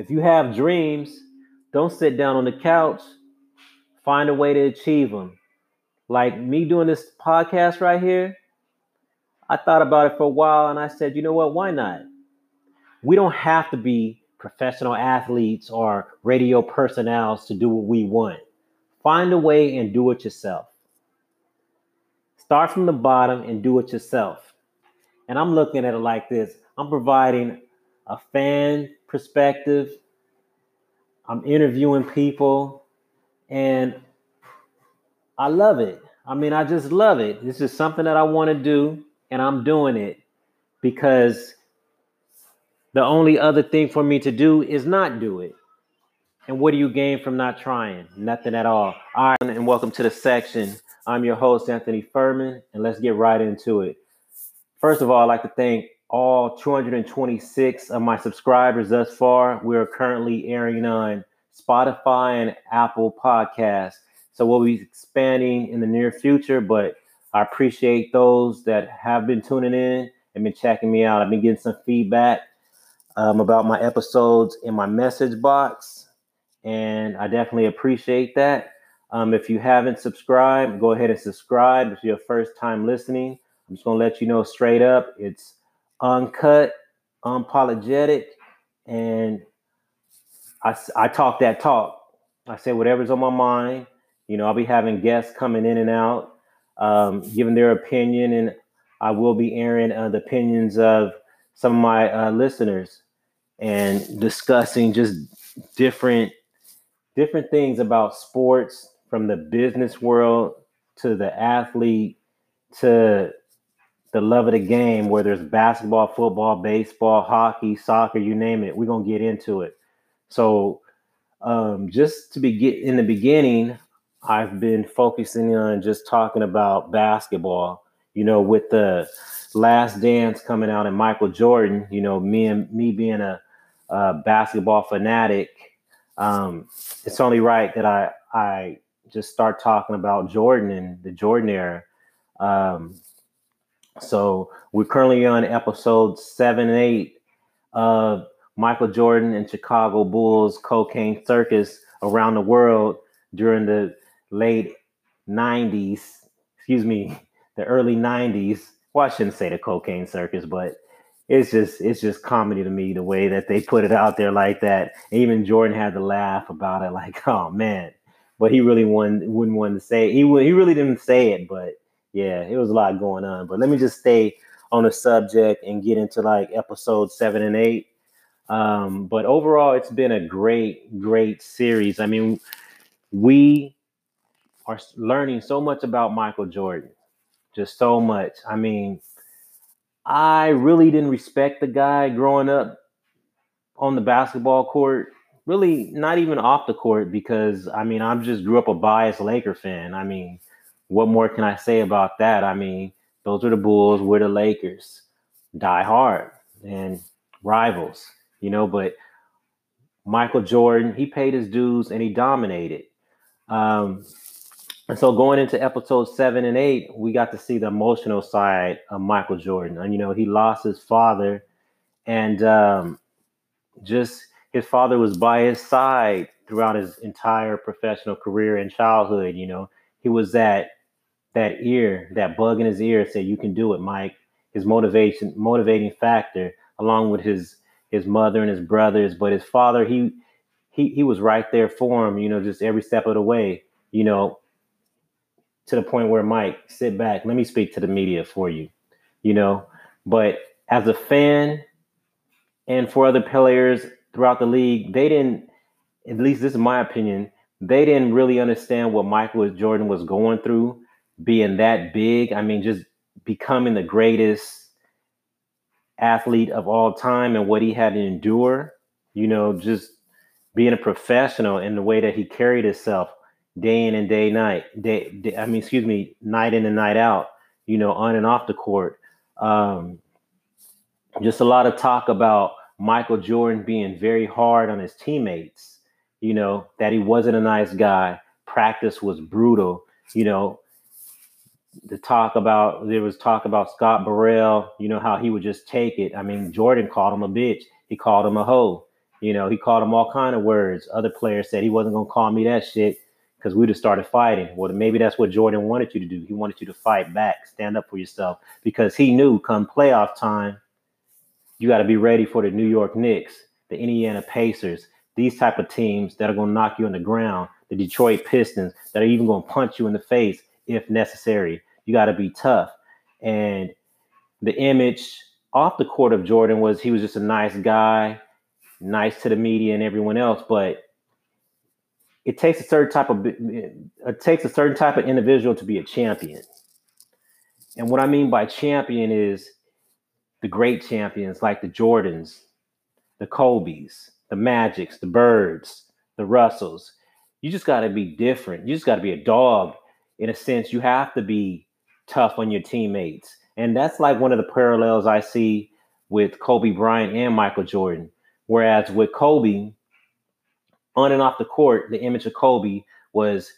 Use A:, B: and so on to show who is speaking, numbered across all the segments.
A: if you have dreams, don't sit down on the couch. Find a way to achieve them. Like me doing this podcast right here, I thought about it for a while and I said, you know what? Why not? We don't have to be professional athletes or radio personnels to do what we want. Find a way and do it yourself. Start from the bottom and do it yourself. And I'm looking at it like this I'm providing a fan perspective, I'm interviewing people, and I love it. I mean, I just love it. This is something that I want to do, and I'm doing it because the only other thing for me to do is not do it. And what do you gain from not trying? Nothing at all. All right, and welcome to the section. I'm your host, Anthony Furman, and let's get right into it. First of all, I'd like to thank all 226 of my subscribers thus far. We're currently airing on Spotify and Apple Podcasts. So we'll be expanding in the near future, but I appreciate those that have been tuning in and been checking me out. I've been getting some feedback um, about my episodes in my message box, and I definitely appreciate that. Um, if you haven't subscribed, go ahead and subscribe. If you're first time listening, I'm just gonna let you know straight up, it's uncut, unapologetic, and I, I talk that talk. I say whatever's on my mind. You know, I'll be having guests coming in and out, um, giving their opinion, and I will be airing uh, the opinions of some of my uh, listeners and discussing just different different things about sports from the business world to the athlete to the love of the game, whether it's basketball, football, baseball, hockey, soccer, you name it. We're gonna get into it. So, um, just to begin in the beginning, I've been focusing on just talking about basketball. You know, with the Last Dance coming out and Michael Jordan. You know, me and me being a, a basketball fanatic, um, it's only right that I I just start talking about Jordan and the Jordan era. Um, so we're currently on episode seven and eight of Michael Jordan and Chicago Bulls cocaine circus around the world during the late 90s, excuse me, the early 90s. Well, I shouldn't say the cocaine circus, but it's just it's just comedy to me the way that they put it out there like that. Even Jordan had to laugh about it, like, oh man. But he really wouldn't wouldn't want to say it. he he really didn't say it, but yeah, it was a lot going on. But let me just stay on the subject and get into like episode seven and eight. Um, but overall, it's been a great, great series. I mean, we are learning so much about Michael Jordan, just so much. I mean, I really didn't respect the guy growing up on the basketball court. Really, not even off the court because I mean, I'm just grew up a biased Laker fan. I mean, what more can I say about that? I mean, those are the Bulls, we're the Lakers. Die hard and rivals, you know, but Michael Jordan, he paid his dues and he dominated. Um, and so going into episode seven and eight, we got to see the emotional side of Michael Jordan. And, you know, he lost his father and um, just his father was by his side throughout his entire professional career and childhood. You know, he was that that ear, that bug in his ear, say, "You can do it, Mike." His motivation, motivating factor, along with his his mother and his brothers, but his father, he he he was right there for him. You know, just every step of the way. You know, to the point where Mike, sit back, let me speak to the media for you. You know, but as a fan, and for other players throughout the league, they didn't. At least this is my opinion. They didn't really understand what Michael Jordan was going through being that big. I mean, just becoming the greatest athlete of all time and what he had to endure, you know, just being a professional in the way that he carried himself day in and day night, day, day I mean, excuse me, night in and night out, you know, on and off the court. Um, just a lot of talk about Michael Jordan being very hard on his teammates, you know, that he wasn't a nice guy. Practice was brutal, you know, the talk about there was talk about Scott Burrell, you know how he would just take it. I mean, Jordan called him a bitch. He called him a hoe. You know, he called him all kind of words. Other players said he wasn't gonna call me that shit because we'd have started fighting. Well, maybe that's what Jordan wanted you to do. He wanted you to fight back, stand up for yourself, because he knew come playoff time, you got to be ready for the New York Knicks, the Indiana Pacers, these type of teams that are to knock you on the ground, the Detroit Pistons that are even to punch you in the face if necessary. You got to be tough. And the image off the court of Jordan was he was just a nice guy, nice to the media and everyone else, but it takes a certain type of it takes a certain type of individual to be a champion. And what I mean by champion is the great champions like the Jordans, the Kobe's, the Magics, the Birds, the Russells. You just got to be different. You just got to be a dog in a sense. You have to be tough on your teammates. And that's like one of the parallels I see with Kobe Bryant and Michael Jordan. Whereas with Kobe, on and off the court, the image of Kobe was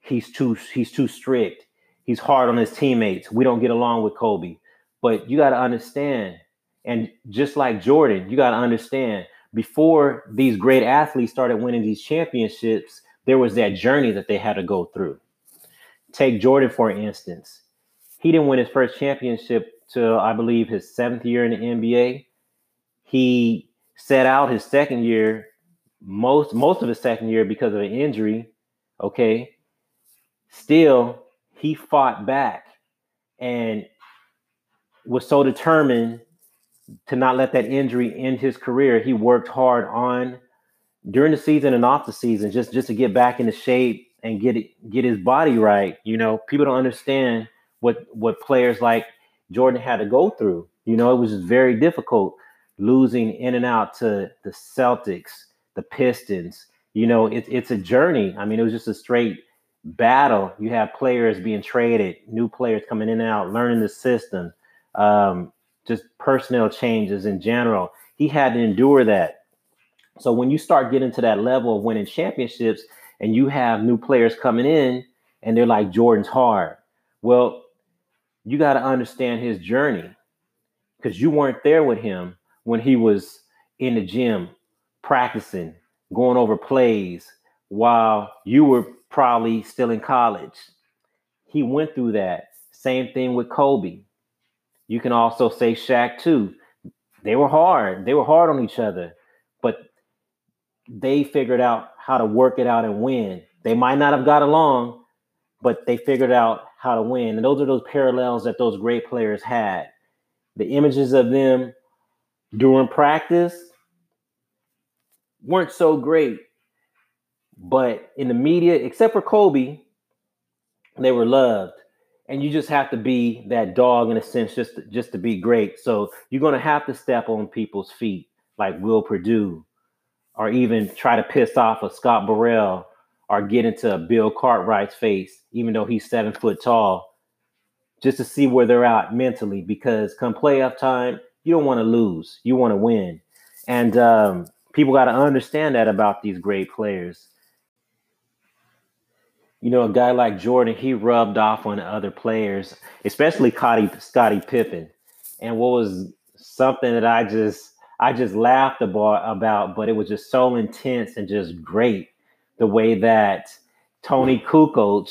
A: he's too he's too strict. He's hard on his teammates. We don't get along with Kobe. But you got to understand, and just like Jordan, you got to understand before these great athletes started winning these championships, there was that journey that they had to go through. Take Jordan, for instance. He didn't win his first championship till I believe his seventh year in the NBA. He set out his second year most most of his second year because of an injury. Okay, still he fought back and was so determined to not let that injury end his career. He worked hard on during the season and off the season just just to get back into shape and get it, get his body right. You know, people don't understand what what players like Jordan had to go through. You know, it was just very difficult losing in and out to the Celtics, the Pistons. You know, it's it's a journey. I mean, it was just a straight battle. You have players being traded, new players coming in and out, learning the system, um, just personnel changes in general. He had to endure that. So when you start getting to that level of winning championships, and you have new players coming in, and they're like Jordan's hard. Well, you got to understand his journey because you weren't there with him when he was in the gym practicing, going over plays while you were probably still in college. He went through that. Same thing with Kobe. You can also say Shaq too. They were hard. They were hard on each other, but they figured out how to work it out and win. They might not have got along, but they figured out how to win. And those are those parallels that those great players had. The images of them during practice weren't so great. But in the media, except for Kobe, they were loved. And you just have to be that dog in a sense, just to, just to be great. So you're going to have to step on people's feet, like Will Perdue, or even try to piss off a Scott Burrell, or get into Bill Cartwright's face, even though he's seven foot tall, just to see where they're at mentally. Because come playoff time, you don't want to lose. You want to win. And um, people got to understand that about these great players. You know, a guy like Jordan, he rubbed off on other players, especially Scotty, Scottie Pippen. And what was something that I just I just laughed about, about, but it was just so intense and just great the way that Toni Kukoc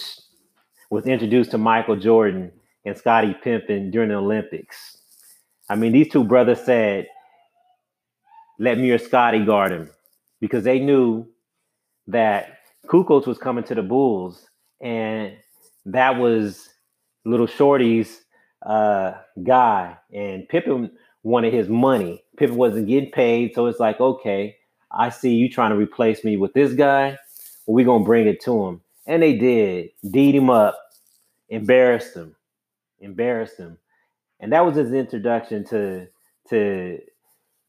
A: was introduced to Michael Jordan and Scottie Pippen during the Olympics. I mean, these two brothers said, let me or Scottie guard him because they knew that Kukoc was coming to the Bulls and that was little Shorty's uh, guy. And Pippen wanted his money. Pippen wasn't getting paid. So it's like, okay, I see you trying to replace me with this guy. Well, we're to bring it to him. And they did. Deed him up, embarrassed him, embarrassed him and that was his introduction to to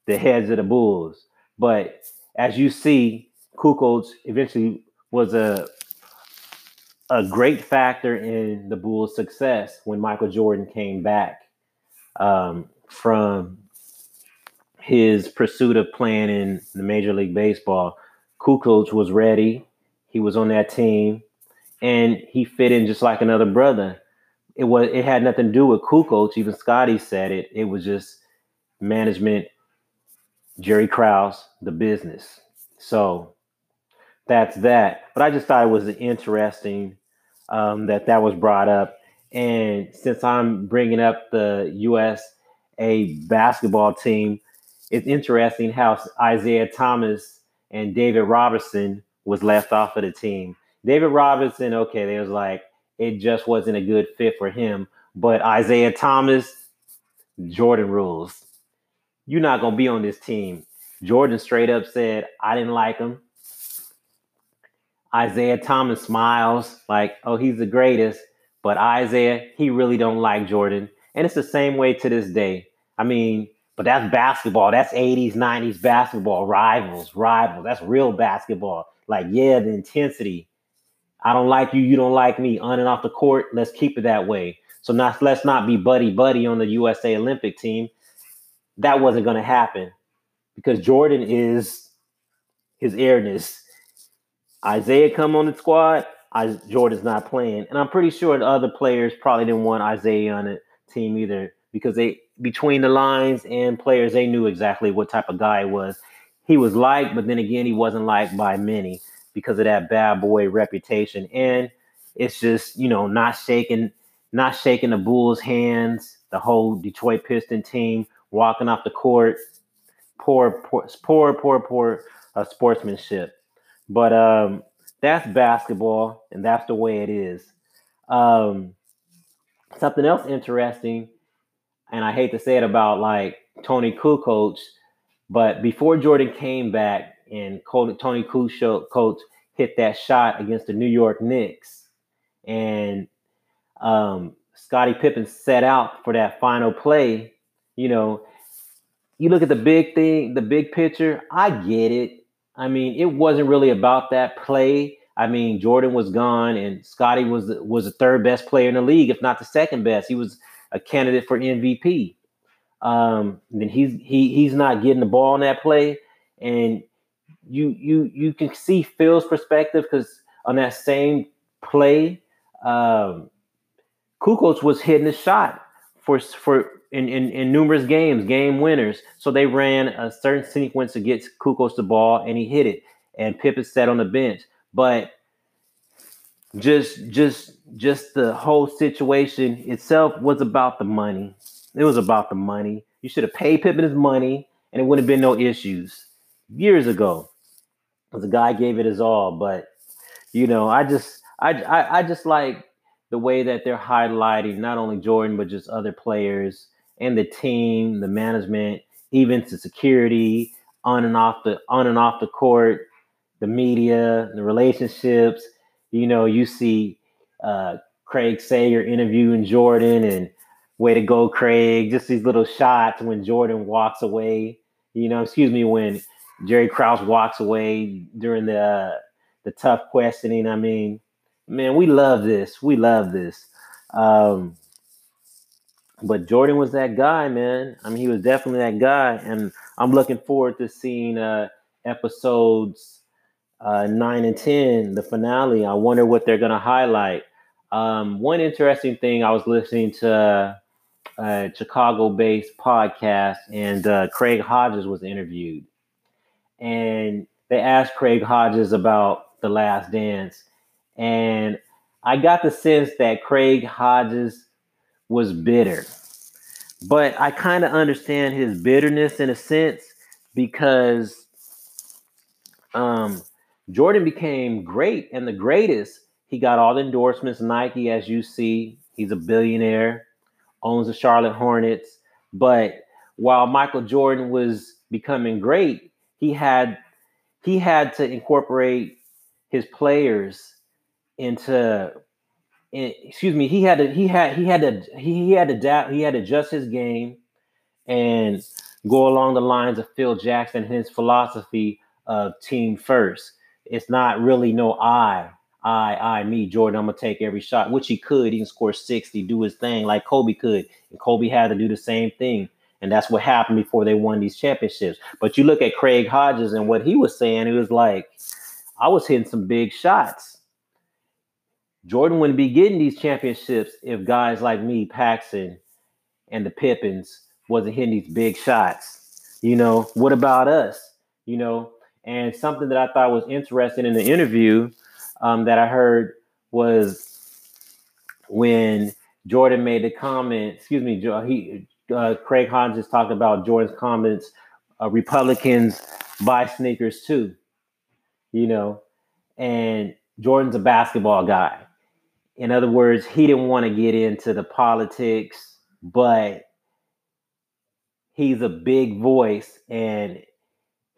A: the heads of the Bulls. But as you see, Kukoc eventually was a a great factor in the Bulls' success when Michael Jordan came back um, from his pursuit of playing in the Major League Baseball. Kukoc was ready. He was on that team, and he fit in just like another brother it was it had nothing to do with Kukoc. Even Scottie said it. It was just management Jerry Krause, the business. So that's that. But I just thought it was interesting um, that that was brought up. And since I'm bringing up the USA basketball team, it's interesting how Isiah Thomas and David Robinson was left off of the team. David Robinson, okay, they was like it just wasn't a good fit for him. But Isiah Thomas, Jordan rules. You're not gonna be on this team. Jordan straight up said, I didn't like him. Isiah Thomas smiles like, oh, he's the greatest. But Isiah, he really don't like Jordan. And it's the same way to this day. I mean, but that's basketball. That's 80s, 90s basketball. Rivals, rivals. That's real basketball. Like, yeah, the intensity. I don't like you, you don't like me. On and off the court, let's keep it that way. So not let's not be buddy buddy on the USA Olympic team. That wasn't going to happen because Jordan is his airness. Isiah come on the squad. I, Jordan's not playing, and I'm pretty sure the other players probably didn't want Isiah on the team either because they between the lines and players they knew exactly what type of guy he was. He was liked, but then again, he wasn't liked by many because of that bad boy reputation. And it's just you know not shaking, not shaking the Bulls' hands. The whole Detroit Piston team walking off the court, poor, poor, poor, poor, poor uh, sportsmanship. But um, that's basketball, and that's the way it is. Um, something else interesting, and I hate to say it about like Toni Kukoc, but before Jordan came back and Toni Kukoc hit that shot against the New York Knicks, and um, Scottie Pippen set out for that final play. You know, you look at the big thing, the big picture. I get it. I mean, it wasn't really about that play. I mean, Jordan was gone, and Scottie was was the third best player in the league, if not the second best. He was a candidate for MVP. Um, then he's he he's not getting the ball on that play, and you you you can see Phil's perspective because on that same play, um, Kukoc was hitting the shot for for in, in, in numerous games, game winners. So they ran a certain sequence to get Kukoc the ball, and he hit it. And Pippen sat on the bench. But just just just the whole situation itself was about the money. It was about the money. You should have paid Pippen his money, and it wouldn't have been no issues years ago. The guy gave it his all, but you know, I just I, I, I just like the way that they're highlighting not only Jordan but just other players and the team, the management, even to security, on and off the on and off the court, the media, the relationships. You know, you see uh, Craig Sager interviewing Jordan and way to go, Craig. Just these little shots when Jordan walks away. You know, excuse me, when Jerry Krause walks away during the uh, the tough questioning. I mean, man, we love this. We love this. Um, but Jordan was that guy, man. I mean, he was definitely that guy, and I'm looking forward to seeing uh, episodes uh, nine and ten, the finale. I wonder what they're gonna highlight. Um, one interesting thing, I was listening to a Chicago-based podcast, and uh, Craig Hodges was interviewed, and they asked Craig Hodges about the Last Dance, and I got the sense that Craig Hodges was bitter. But I kind of understand his bitterness in a sense because um, Jordan became great and the greatest. He got all the endorsements, Nike, as you see. He's a billionaire, owns the Charlotte Hornets. But while Michael Jordan was becoming great, he had he had to incorporate his players into excuse me, he had to he had he had to he had to adapt he had to adjust his game and go along the lines of Phil Jackson and his philosophy of team first. It's not really no I, I, I, me, Jordan. I'm gonna take every shot, which he could. He can score 60, do his thing like Kobe could, and Kobe had to do the same thing. And that's what happened before they won these championships. But you look at Craig Hodges and what he was saying, he was like, I was hitting some big shots Jordan wouldn't be getting these championships if guys like me, Paxson, and the Pippens wasn't hitting these big shots. You know, what about us? You know, and something that I thought was interesting in the interview um, that I heard was when Jordan made the comment. Excuse me, he uh, Craig Hodges talked about Jordan's comments. Uh, Republicans buy sneakers too, you know, and Jordan's a basketball guy. In other words, he didn't want to get into the politics, but he's a big voice and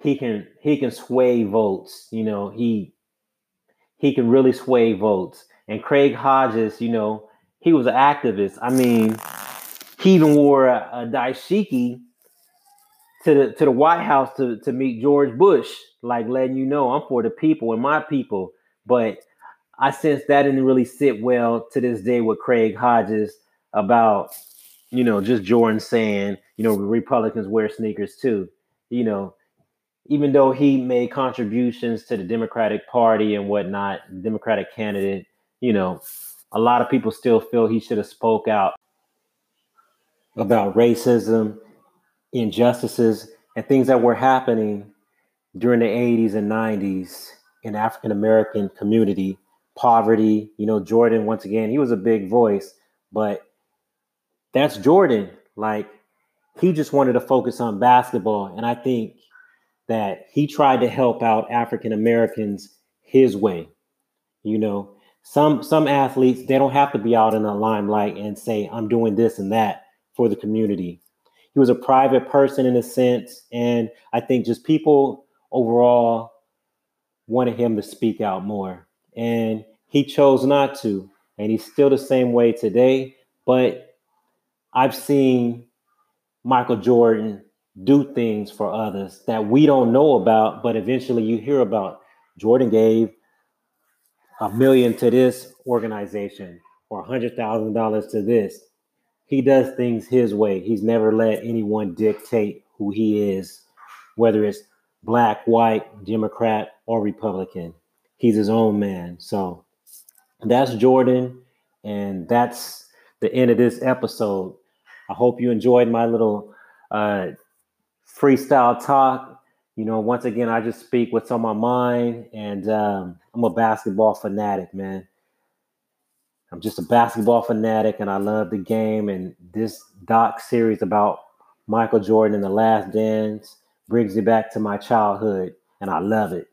A: he can he can sway votes. You know, he he can really sway votes. And Craig Hodges, you know, he was an activist. I mean, he even wore a, a dashiki to the to the White House to, to meet George Bush, like letting you know I'm for the people and my people. But I sense that didn't really sit well to this day with Craig Hodges about, you know, just Jordan saying, you know, Republicans wear sneakers too. You know, even though he made contributions to the Democratic Party and whatnot, Democratic candidate, you know, a lot of people still feel he should have spoke out about racism, injustices, and things that were happening during the 80s and 90s in African American community, poverty. You know, Jordan, once again, he was a big voice, but that's Jordan. Like, he just wanted to focus on basketball. And I think that he tried to help out African Americans his way. You know, some some athletes they don't have to be out in the limelight and say I'm doing this and that for the community. He was a private person in a sense, and I think just people overall wanted him to speak out more, and he chose not to, and he's still the same way today. But I've seen Michael Jordan do things for others that we don't know about, but eventually you hear about. Jordan gave a million to this organization or a hundred thousand dollars to this. He does things his way. He's never let anyone dictate who he is, whether it's black, white, Democrat, or Republican. He's his own man. So that's Jordan, and that's the end of this episode. I hope you enjoyed my little uh, freestyle talk. You know, once again, I just speak what's on my mind, and um, I'm a basketball fanatic, man. I'm just a basketball fanatic, and I love the game. And this doc series about Michael Jordan and the Last Dance brings me back to my childhood, and I love it.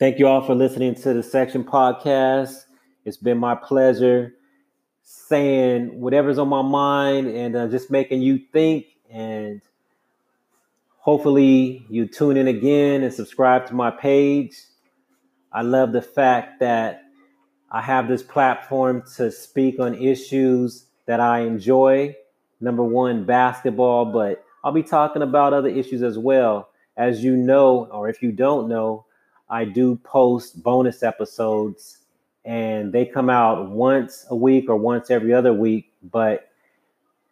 A: Thank you all for listening to the Section Podcast. It's been my pleasure saying whatever's on my mind and uh, just making you think and hopefully you tune in again and subscribe to my page. I love the fact that I have this platform to speak on issues that I enjoy. Number one, basketball, but I'll be talking about other issues as well. As you know, or if you don't know, I do post bonus episodes and they come out once a week or once every other week. But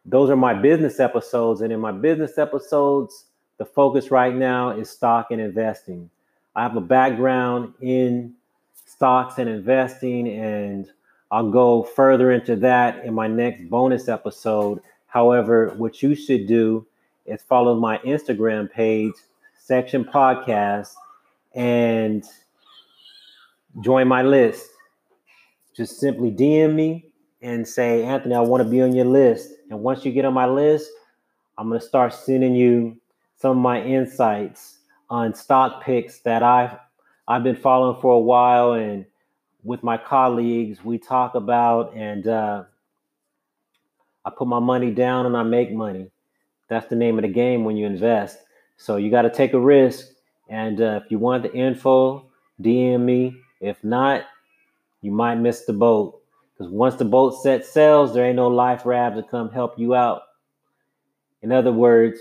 A: those are my business episodes. And in my business episodes, the focus right now is stock and investing. I have a background in stocks and investing, and I'll go further into that in my next bonus episode. However, what you should do is follow my Instagram page, Section Podcast, and join my list. Just simply DM me and say, Anthony, I want to be on your list. And once you get on my list, I'm going to start sending you some of my insights on stock picks that I've I've been following for a while, and with my colleagues, we talk about and uh, I put my money down and I make money. That's the name of the game when you invest. So you got to take a risk, and uh, if you want the info, DM me. If not, you might miss the boat. Because once the boat set sails, there ain't no life raft to come help you out. In other words,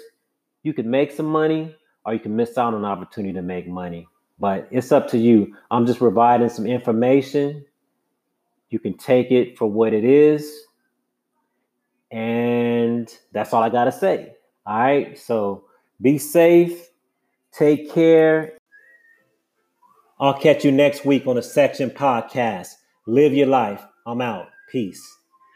A: you can make some money or you can miss out on an opportunity to make money. But it's up to you. I'm just providing some information. You can take it for what it is. And that's all I got to say. All right. So be safe. Take care. I'll catch you next week on the Section Podcast. Live your life. I'm out. Peace.